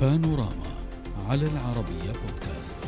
بانوراما على العربية بودكاست.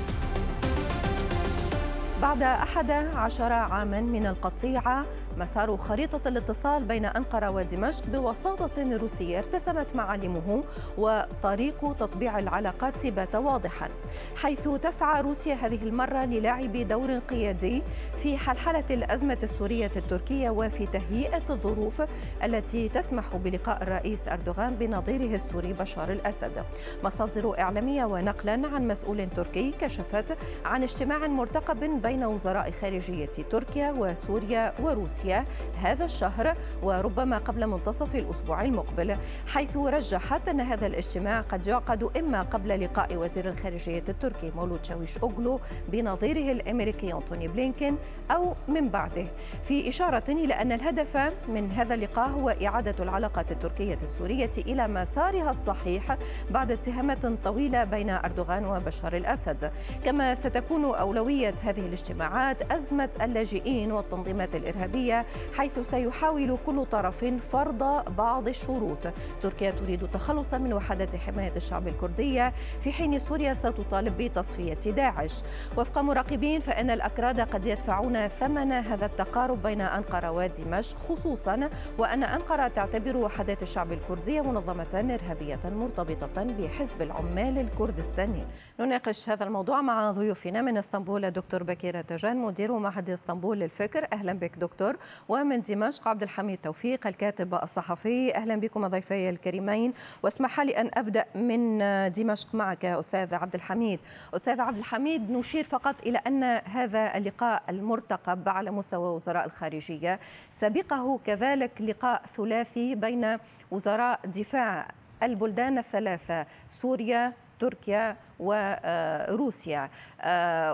بعد أحد عشر عاما من القطيعة مسار خريطة الاتصال بين أنقرة ودمشق بوساطة روسية ارتسمت معالمه وطريق تطبيع العلاقات بات واضحا حيث تسعى روسيا هذه المرة للعب دور قيادي في حلحلة الأزمة السورية التركية وفي تهيئة الظروف التي تسمح بلقاء الرئيس أردوغان بنظيره السوري بشار الأسد. مصادر إعلامية ونقلا عن مسؤول تركي كشفت عن اجتماع مرتقب بين وزراء خارجية تركيا وسوريا وروسيا. روسيا هذا الشهر وربما قبل منتصف الأسبوع المقبل حيث رجحت أن هذا الاجتماع قد يعقد إما قبل لقاء وزير الخارجية التركي مولود شاويش أوغلو بنظيره الأمريكي أنتوني بلينكين أو من بعده. في إشارة إلى أن الهدف من هذا اللقاء هو إعادة العلاقات التركية السورية إلى مسارها الصحيح بعد اتهامات طويلة بين أردوغان وبشار الأسد. كما ستكون أولوية هذه الاجتماعات أزمة اللاجئين والتنظيمات الإرهابية حيث سيحاول كل طرف فرض بعض الشروط. تركيا تريد التخلص من وحدة حماية الشعب الكردية في حين سوريا ستطالب بتصفية داعش. وفق مراقبين فإن الأكراد قد يدفعون ثمن هذا التقارب بين أنقرة ودمشق خصوصا وأن أنقرة تعتبر وحدة الشعب الكردية منظمة إرهابية مرتبطة بحزب العمال الكردستاني. نناقش هذا الموضوع مع ضيوفنا من إسطنبول دكتور بكيرة تجان مدير معهد إسطنبول للفكر. أهلا بك دكتور. ومن دمشق عبد الحميد توفيق الكاتب الصحفي. أهلا بكم ضيفي الكريمين. واسمح لي أن أبدأ من دمشق معك أستاذ عبد الحميد. أستاذ عبد الحميد نشير فقط إلى أن هذا اللقاء المرتقب على مستوى وزراء الخارجية. سبقه كذلك لقاء ثلاثي بين وزراء دفاع البلدان الثلاثة سوريا تركيا وروسيا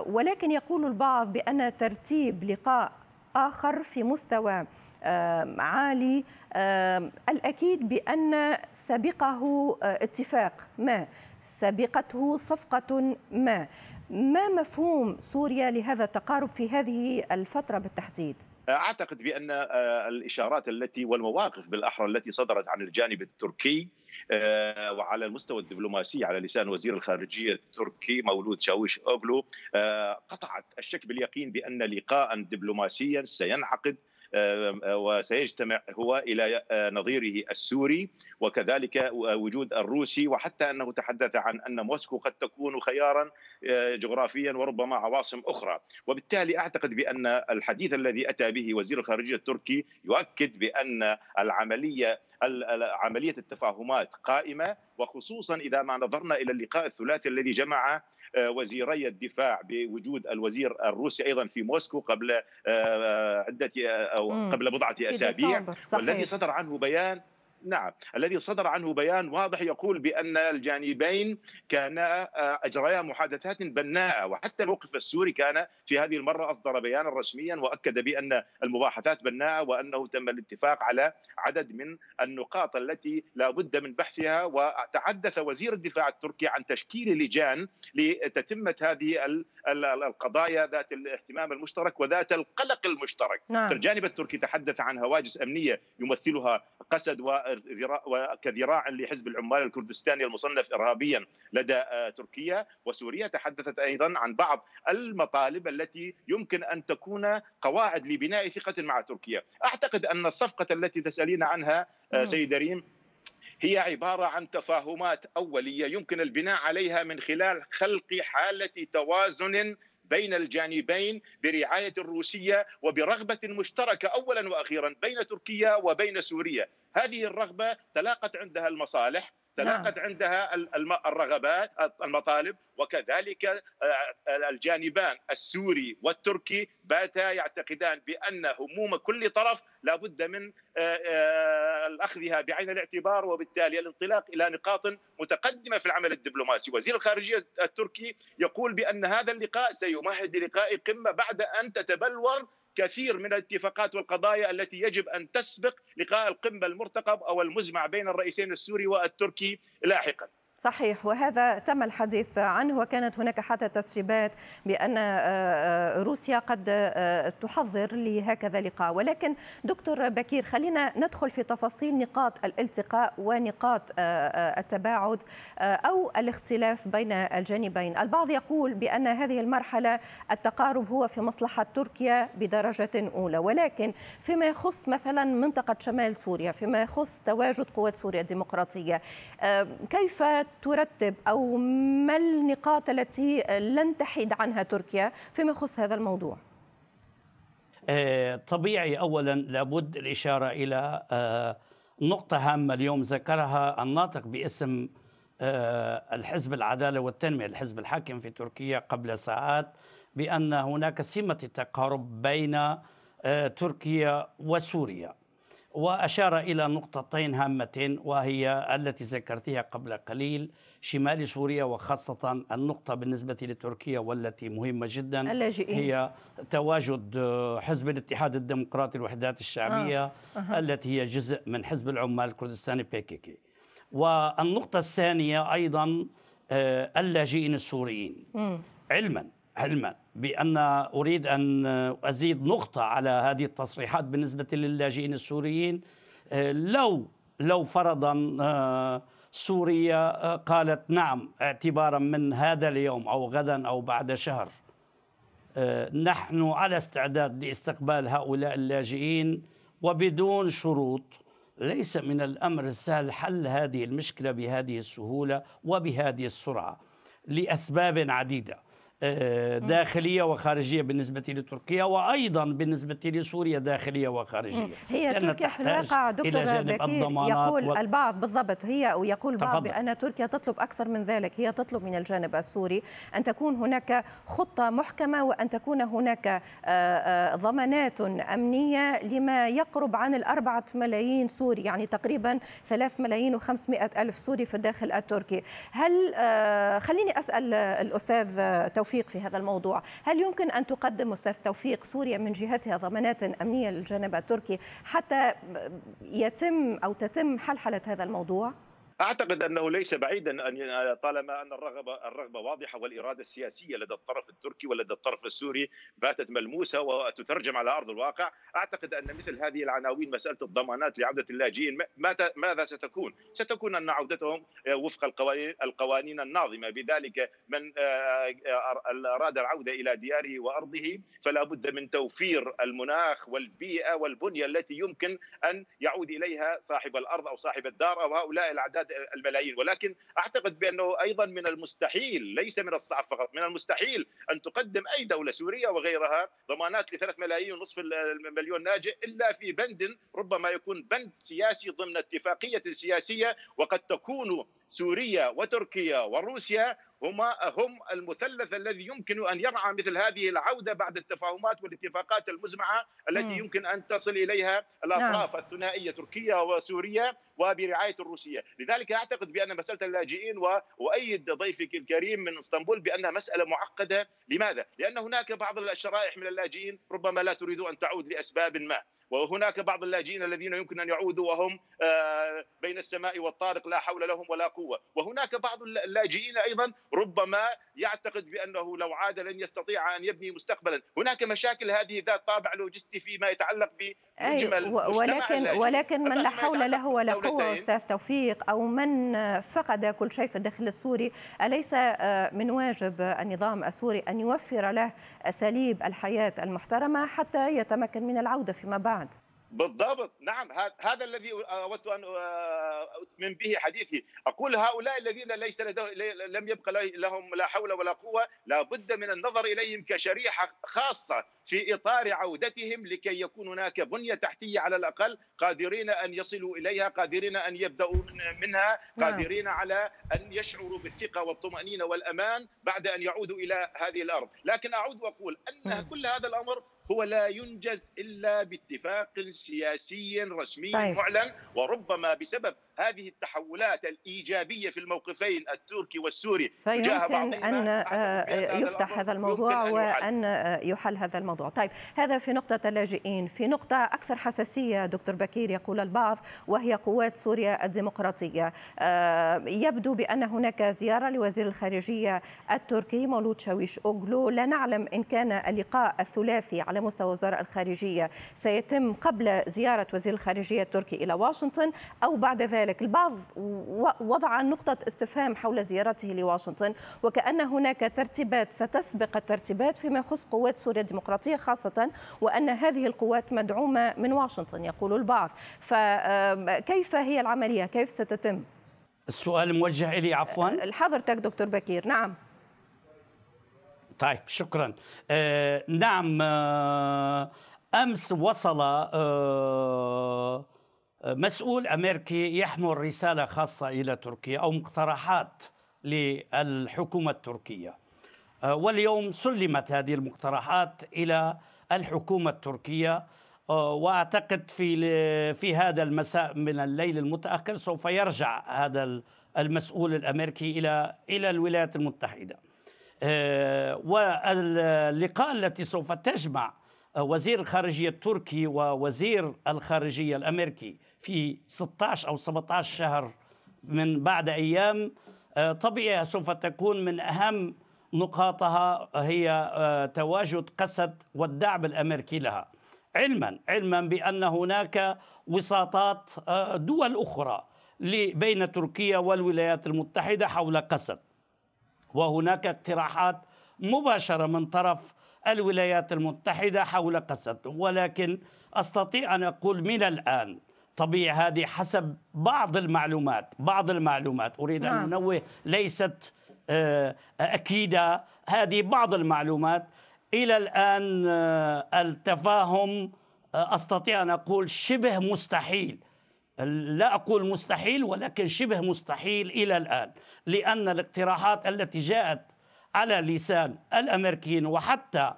ولكن يقول البعض بأن ترتيب لقاء آخر في مستوى عالي الأكيد بأن سبقه آه، اتفاق ما سبقته صفقة ما ما مفهوم سوريا لهذا التقارب في هذه الفترة بالتحديد؟ أعتقد بأن آه، الإشارات التي والمواقف بالأحرى التي صدرت عن الجانب التركي وعلى المستوى الدبلوماسي على لسان وزير الخارجية التركي مولود شاويش أوغلو آه، قطعت الشك باليقين بأن لقاء دبلوماسيا سينعقد وسيجتمع هو إلى نظيره السوري وكذلك وجود الروسي وحتى أنه تحدث عن أن موسكو قد تكون خيارا جغرافيا وربما عواصم أخرى. وبالتالي أعتقد بأن الحديث الذي أتى به وزير الخارجية التركي يؤكد بأن العملية عملية التفاهمات قائمة وخصوصا إذا ما نظرنا إلى اللقاء الثلاثي الذي جمع آه، وزيري الدفاع بوجود الوزير الروسي أيضا في موسكو قبل آه، آه، عده أو قبل بضعة أسابيع والذي صدر عنه بيان نعم. الذي صدر عنه بيان واضح يقول بأن الجانبين كانا آه، اجريا محادثات بناءة وحتى الموقف السوري كان في هذه المرة أصدر بيانا رسميا وأكد بأن المباحثات بناءة وأنه تم الاتفاق على عدد من النقاط التي لا بد من بحثها وتحدث وزير الدفاع التركي عن تشكيل لجان لتتمة هذه القضايا ذات الاهتمام المشترك وذات القلق المشترك نعم. الجانب التركي تحدث عن هواجس أمنية يمثلها قسد وكذراع لحزب العمال الكردستاني المصنف ارهابيا لدى آه، تركيا وسوريا تحدثت أيضا عن بعض المطالب التي يمكن أن تكون قواعد لبناء ثقة مع تركيا أعتقد أن الصفقة التي تسألين عنها آه، نعم. سيد ريم هي عبارة عن تفاهمات أولية يمكن البناء عليها من خلال خلق حالة توازن بين الجانبين برعاية الروسية وبرغبة مشتركة اولا وأخيرا بين تركيا وبين سوريا، هذه الرغبة تلاقت عندها المصالح تلاقت نعم. عندها الرغبات المطالب وكذلك آه، الجانبان السوري والتركي باتا يعتقدان بأن هموم كل طرف لابد من آه، آه، أخذها بعين الاعتبار وبالتالي الانطلاق إلى نقاط متقدمة في العمل الدبلوماسي، وزير الخارجية التركي يقول بأن هذا اللقاء سيمهد للقاء قمة بعد أن تتبلور كثير من الاتفاقات والقضايا التي يجب أن تسبق لقاء القمة المرتقب أو المزمع بين الرئيسين السوري والتركي لاحقا. صحيح. وهذا تم الحديث عنه وكانت هناك حتى تسريبات بأن آه، آه، روسيا قد آه، تحضر لهكذا لقاء. ولكن دكتور بكير خلينا ندخل في تفاصيل نقاط الالتقاء ونقاط التباعد أو الاختلاف بين الجانبين. البعض يقول بأن هذه المرحلة التقارب هو في مصلحة تركيا بدرجة أولى. ولكن فيما يخص مثلا منطقة شمال سوريا فيما يخص تواجد قوات سوريا الديمقراطية كيف ترتب أو ما النقاط التي لن تحيد عنها تركيا فيما يخص هذا الموضوع؟ آه، طبيعي أولا لابد الإشارة إلى آه، نقطة هامة اليوم ذكرها الناطق باسم آه، الحزب العدالة والتنمية الحزب الحاكم في تركيا قبل ساعات بأن هناك سمة تقارب بين تركيا وسوريا. وأشار إلى نقطتين هامتين وهي التي ذكرتها قبل قليل شمال سوريا وخاصة النقطة بالنسبة لتركيا والتي مهمة جدا اللاجئين. هي تواجد حزب الاتحاد الديمقراطي الوحدات الشعبية آه. آه. التي هي جزء من حزب العمال الكردستاني بيكيكي والنقطة الثانية أيضا آه، اللاجئين السوريين م. علما علما بأن أريد أن أزيد نقطة على هذه التصريحات بالنسبة للاجئين السوريين. آه، لو لو فرضا آه، سوريا آه، قالت نعم اعتبارا من هذا اليوم أو غدا أو بعد شهر نحن على استعداد لاستقبال هؤلاء اللاجئين وبدون شروط. ليس من الأمر السهل حل هذه المشكلة بهذه السهولة وبهذه السرعة لأسباب عديدة. داخلية وخارجية بالنسبة لتركيا وأيضا بالنسبة لسوريا داخلية وخارجية. هي تركيا في الواقع دكتور بكير يقول و... البعض بالضبط هي ويقول البعض بأن تركيا تطلب أكثر من ذلك هي تطلب من الجانب السوري أن تكون هناك خطة محكمة وأن تكون هناك آه، آه، ضمانات أمنية لما يقرب عن الأربعة ملايين سوري يعني تقريبا ثلاث ملايين وخمسمائة ألف سوري في الداخل التركي. هل خليني أسأل الأستاذ توفيق توفيق في هذا الموضوع هل يمكن أن تقدم أستاذ توفيق سوريا من جهتها ضمانات أمنية للجانب التركي حتى يتم أو تتم حلحلة هذا الموضوع؟ أعتقد أنه ليس بعيدا أن طالما أن الرغبه الرغبة واضحة والإرادة السياسية لدى الطرف التركي ولدى الطرف السوري باتت ملموسة وتترجم على أرض الواقع، أعتقد أن مثل هذه العناوين مسألة الضمانات لعودة اللاجئين ماذا ستكون؟ ستكون أن عودتهم وفق القوانين الناظمة بذلك من آه، أراد العودة إلى دياره وأرضه فلا بد من توفير المناخ والبيئة والبنية التي يمكن أن يعود إليها صاحب الأرض أو صاحب الدار أو هؤلاء الأعداد الملايين. ولكن أعتقد بأنه أيضا من المستحيل ليس من الصعب فقط من المستحيل أن تقدم أي دولة سوريا وغيرها ضمانات لثلاث ملايين ونصف المليون لاجئ إلا في بند ربما يكون بند سياسي ضمن اتفاقية سياسية وقد تكون سوريا وتركيا وروسيا هما هم المثلث الذي يمكن أن يرعى مثل هذه العودة بعد التفاهمات والاتفاقات المزمعة التي م. يمكن أن تصل إليها الأطراف نعم. الثنائية تركيا وسوريا وبرعاية الروسية، لذلك أعتقد بأن مسألة اللاجئين واؤيد ضيفك الكريم من إسطنبول بانها مسألة معقدة، لماذا؟ لأن هناك بعض الشرائح من اللاجئين ربما لا تريد أن تعود لأسباب ما، وهناك بعض اللاجئين الذين يمكن أن يعودوا وهم آه، بين السماء والطارق لا حول لهم ولا قوة، وهناك بعض اللاجئين أيضا ربما يعتقد بأنه لو عاد لن يستطيع أن يبني مستقبلا، هناك مشاكل هذه ذات طابع لوجستي فيما يتعلق بمجمل ولكن ولكن من لا حول له ولا قوة أستاذ توفيق أو من فقد كل شيء في الداخل السوري، أليس آه، من واجب النظام السوري أن يوفر له أساليب الحياة المحترمة حتى يتمكن من العودة فيما بعد؟ بالضبط. نعم هذا الذي اردت أن اتمم به حديثي. أقول هؤلاء الذين ليس لم يبقى لهم لا حول ولا قوة لابد من النظر إليهم كشريحة خاصة في إطار عودتهم لكي يكون هناك بنية تحتية على الأقل قادرين أن يصلوا إليها قادرين أن يبداوا منها نعم. قادرين على أن يشعروا بالثقة والطمأنينة والأمان بعد أن يعودوا إلى هذه الأرض. لكن أعود وأقول أن كل هذا الأمر هو لا ينجز إلا باتفاق سياسي رسمي طيب. معلن وربما بسبب هذه التحولات الإيجابية في الموقفين التركي والسوري تجاه بعضهما أن آه، يفتح هذا الموضوع وأن آه، يحل هذا الموضوع. طيب هذا في نقطة اللاجئين. في نقطة أكثر حساسية دكتور بكير يقول البعض وهي قوات سوريا الديمقراطية. آه، يبدو بأن هناك زيارة لوزير الخارجية التركي مولود شاويش أوغلو. لا نعلم إن كان اللقاء الثلاثي على مستوى وزراء الخارجية سيتم قبل زيارة وزير الخارجية التركي إلى واشنطن أو بعد ذلك. ذلك البعض وضع نقطة استفهام حول زيارته لواشنطن وكأن هناك ترتيبات ستسبق الترتيبات فيما يخص قوات سوريا الديمقراطية خاصة وأن هذه القوات مدعومة من واشنطن يقول البعض. فكيف هي العملية؟ كيف ستتم؟ السؤال موجه إلي عفوا. حضرتك دكتور بكير نعم. طيب شكرا. آه نعم آه أمس وصل آه مسؤول أمريكي يحمل رسالة خاصة إلى تركيا أو مقترحات للحكومة التركية. آه، واليوم سلمت هذه المقترحات إلى الحكومة التركية. آه، وأعتقد في في هذا المساء من الليل المتأخر سوف يرجع هذا المسؤول الأمريكي إلى إلى الولايات المتحدة. آه، واللقاء التي سوف تجمع وزير الخارجية التركي ووزير الخارجية الأمريكي في 16 أو 17 شهر من بعد أيام آه، طبيعي سوف تكون من أهم نقاطها هي آه، تواجد قسد والدعم الأمريكي لها. علما علما بأن هناك وساطات آه، دول أخرى بين تركيا والولايات المتحدة حول قسد. وهناك اقتراحات مباشرة من طرف الولايات المتحدة حول قسد. ولكن أستطيع أن أقول من الآن طبيعي هذه حسب بعض المعلومات بعض المعلومات. أريد أن نعم. أنوه ليست آه، أكيدة. هذه بعض المعلومات. إلى الآن آه، التفاهم آه، أستطيع أن أقول شبه مستحيل. لا أقول مستحيل ولكن شبه مستحيل إلى الآن. لأن الاقتراحات التي جاءت على لسان الأمريكيين وحتى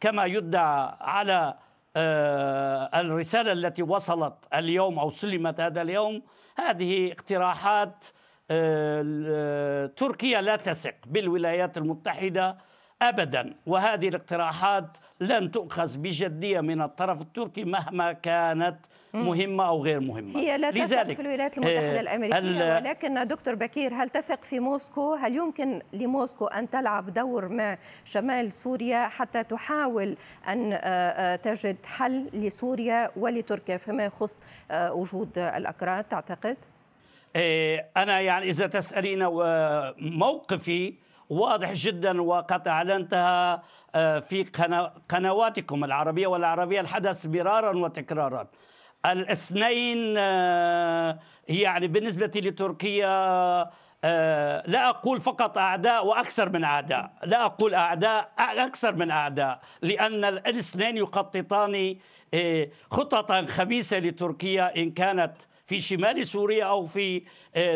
كما يدعى على الرسالة التي وصلت اليوم أو سلمت هذا اليوم هذه اقتراحات آه، تركيا لا تثق بالولايات المتحدة ابدا. وهذه الاقتراحات لن تؤخذ بجدية من الطرف التركي مهما كانت مهمة أو غير مهمة. هي لا تثق في الولايات المتحدة آه الأمريكية ولكن دكتور بكير هل تثق في موسكو؟ هل يمكن لموسكو أن تلعب دور ما شمال سوريا حتى تحاول أن آه، آه، تجد حل لسوريا ولتركيا فيما يخص وجود الأكراد تعتقد؟ أنا يعني إذا تسألين موقفي واضح جدا وقد اعلنتها آه، في قنواتكم العربية والعربية الحدث مرارا وتكرارا؟ الاثنين آه، يعني بالنسبة لتركيا آه، لا أقول فقط أعداء وأكثر من أعداء لا أقول أعداء أكثر من أعداء لأن الاثنين يخططان خططا خبيثة لتركيا إن كانت في شمال سوريا أو في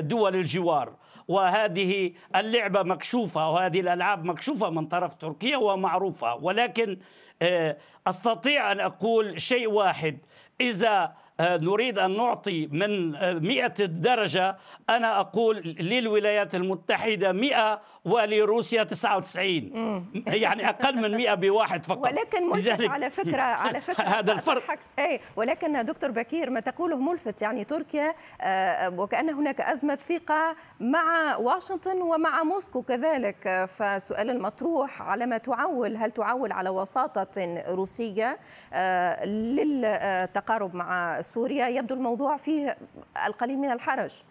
دول الجوار. وهذه اللعبة مكشوفة وهذه الألعاب مكشوفة من طرف تركيا ومعروفة. ولكن آه، أستطيع أن أقول شيء واحد. إذا نريد أن نعطي من 100 آه، درجة أنا أقول للولايات المتحدة 100 ولروسيا 99 يعني أقل من 100 بواحد فقط. ولكن ملفت على فكرة على فكرة هذا الفرق. أي ولكن دكتور بكير ما تقوله ملفت يعني تركيا آه، وكأن هناك أزمة ثقة مع واشنطن ومع موسكو كذلك. فسؤال المطروح على ما تعول هل تعول على وساطة روسية للتقارب مع سوريا يبدو الموضوع فيه القليل من الحرج.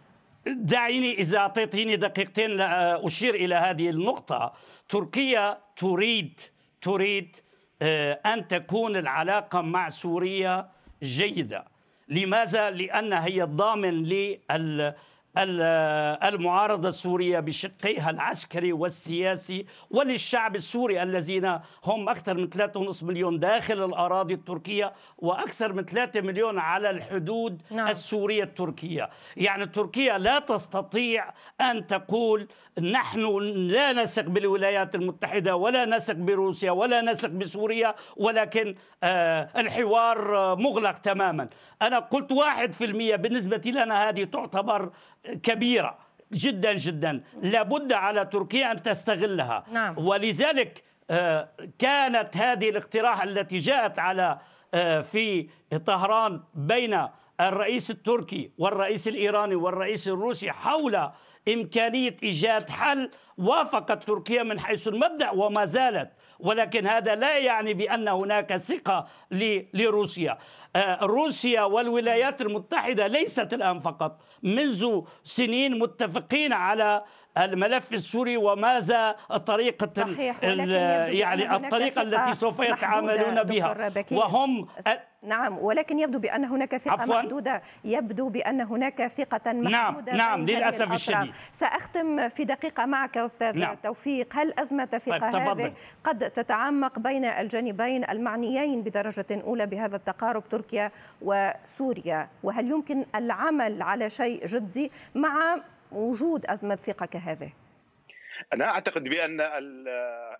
دعيني إذا أعطيتيني دقيقتين أشير إلى هذه النقطة. تركيا تريد تريد آه، أن تكون العلاقة مع سوريا جيدة. لماذا؟ لأنها هي الضامن المعارضة السورية بشقيها العسكري والسياسي وللشعب السوري الذين هم أكثر من 3.5 مليون داخل الأراضي التركية وأكثر من 3 مليون على الحدود نعم. السورية التركية يعني تركيا لا تستطيع أن تقول نحن لا نثق بالولايات المتحدة ولا نثق بروسيا ولا نثق بسوريا ولكن آه الحوار مغلق تماما أنا قلت واحد في المية بالنسبة لنا هذه تعتبر كبيرة جدا جدا. لابد على تركيا أن تستغلها. نعم. ولذلك آه، كانت هذه الاقتراح التي جاءت على آه، في طهران بين الرئيس التركي والرئيس الإيراني والرئيس الروسي حول إمكانية إيجاد حل وافقت تركيا من حيث المبدأ وما زالت. ولكن هذا لا يعني بأن هناك ثقة لروسيا. روسيا والولايات المتحدة ليست الآن فقط. منذ سنين متفقين على الملف السوري وماذا طريقة صحيح يعني الطريقة التي سوف يتعاملون بها. وهم نعم ولكن يبدو بأن هناك ثقة عفواً. محدودة. يبدو بأن هناك ثقة محدودة نعم نعم للأسف الشديد. سأختم في دقيقة معك أستاذ نعم. توفيق. هل أزمة الثقة طيب هذه قد تتعمق بين الجانبين المعنيين بدرجة أولى بهذا التقارب؟ تركيا وسوريا. وهل يمكن العمل على شيء جدي مع وجود أزمة ثقة كهذه؟ أنا أعتقد بأن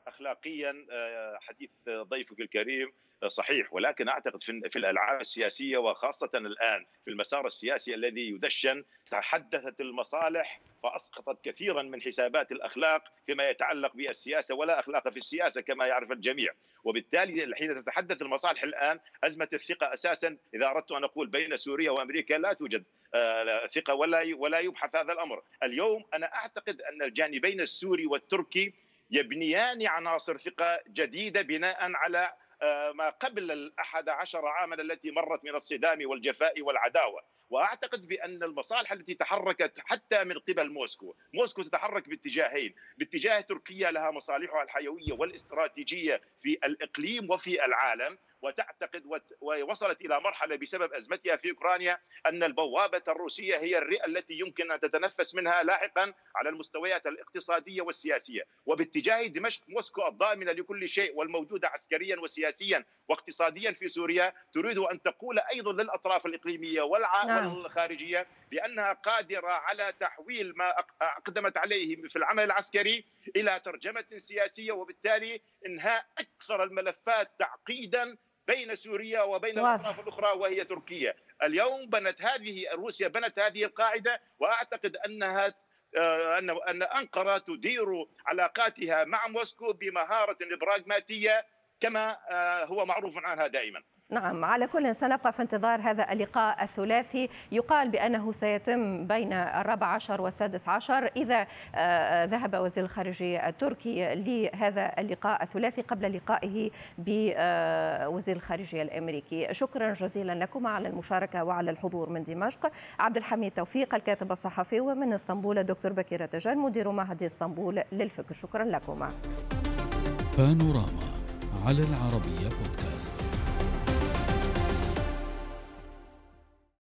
أخلاقيا آه، حديث ضيفك الكريم صحيح ولكن أعتقد في الألعاب السياسية وخاصة الآن في المسار السياسي الذي يدشن تحدثت المصالح فأسقطت كثيرا من حسابات الأخلاق فيما يتعلق بالسياسة ولا أخلاق في السياسة كما يعرف الجميع. وبالتالي حين تتحدث المصالح الآن أزمة الثقة أساسا إذا أردت أن أقول بين سوريا وأمريكا لا توجد آه، ثقة ولا ولا يبحث هذا الأمر. اليوم أنا أعتقد أن الجانبين السوري والتركي يبنيان عناصر ثقة جديدة بناء على ما قبل الأحد عشر عاما التي مرت من الصدام والجفاء والعداوة. وأعتقد بأن المصالح التي تحركت حتى من قبل موسكو، موسكو تتحرك باتجاهين، باتجاه تركيا لها مصالحها الحيوية والاستراتيجية في الإقليم وفي العالم، وتعتقد ووصلت إلى مرحلة بسبب أزمتها في أوكرانيا أن البوابة الروسية هي الرئة التي يمكن أن تتنفس منها لاحقا على المستويات الاقتصادية والسياسية، وباتجاه دمشق موسكو الضامنة لكل شيء والموجودة عسكريا وسياسيا واقتصاديا في سوريا تريد أن تقول أيضا للأطراف الإقليمية والعالم نعم. الخارجيه بأنها قادرة على تحويل ما أقدمت عليه في العمل العسكري إلى ترجمة سياسية وبالتالي إنهاء أكثر الملفات تعقيدا بين سوريا وبين الأطراف الأخرى وهي تركيا اليوم بنت هذه روسيا بنت هذه القاعدة وأعتقد أنها آه، أن أن أنقرة تدير علاقاتها مع موسكو بمهارة براغماتيه كما آه، هو معروف عنها دائما. نعم على كل سنبقى في انتظار هذا اللقاء الثلاثي. يقال بأنه سيتم بين الرابع عشر والسادس عشر. إذا آه، ذهب وزير الخارجية التركي لهذا اللقاء الثلاثي قبل لقائه بوزير الخارجية الأمريكي. شكرا جزيلا لكم على المشاركة وعلى الحضور من دمشق. عبد الحميد توفيق الكاتب الصحفي ومن إسطنبول الدكتور بكير تجان مدير معهد إسطنبول للفكر. شكرا لكم بانوراما على العربية بودكاست.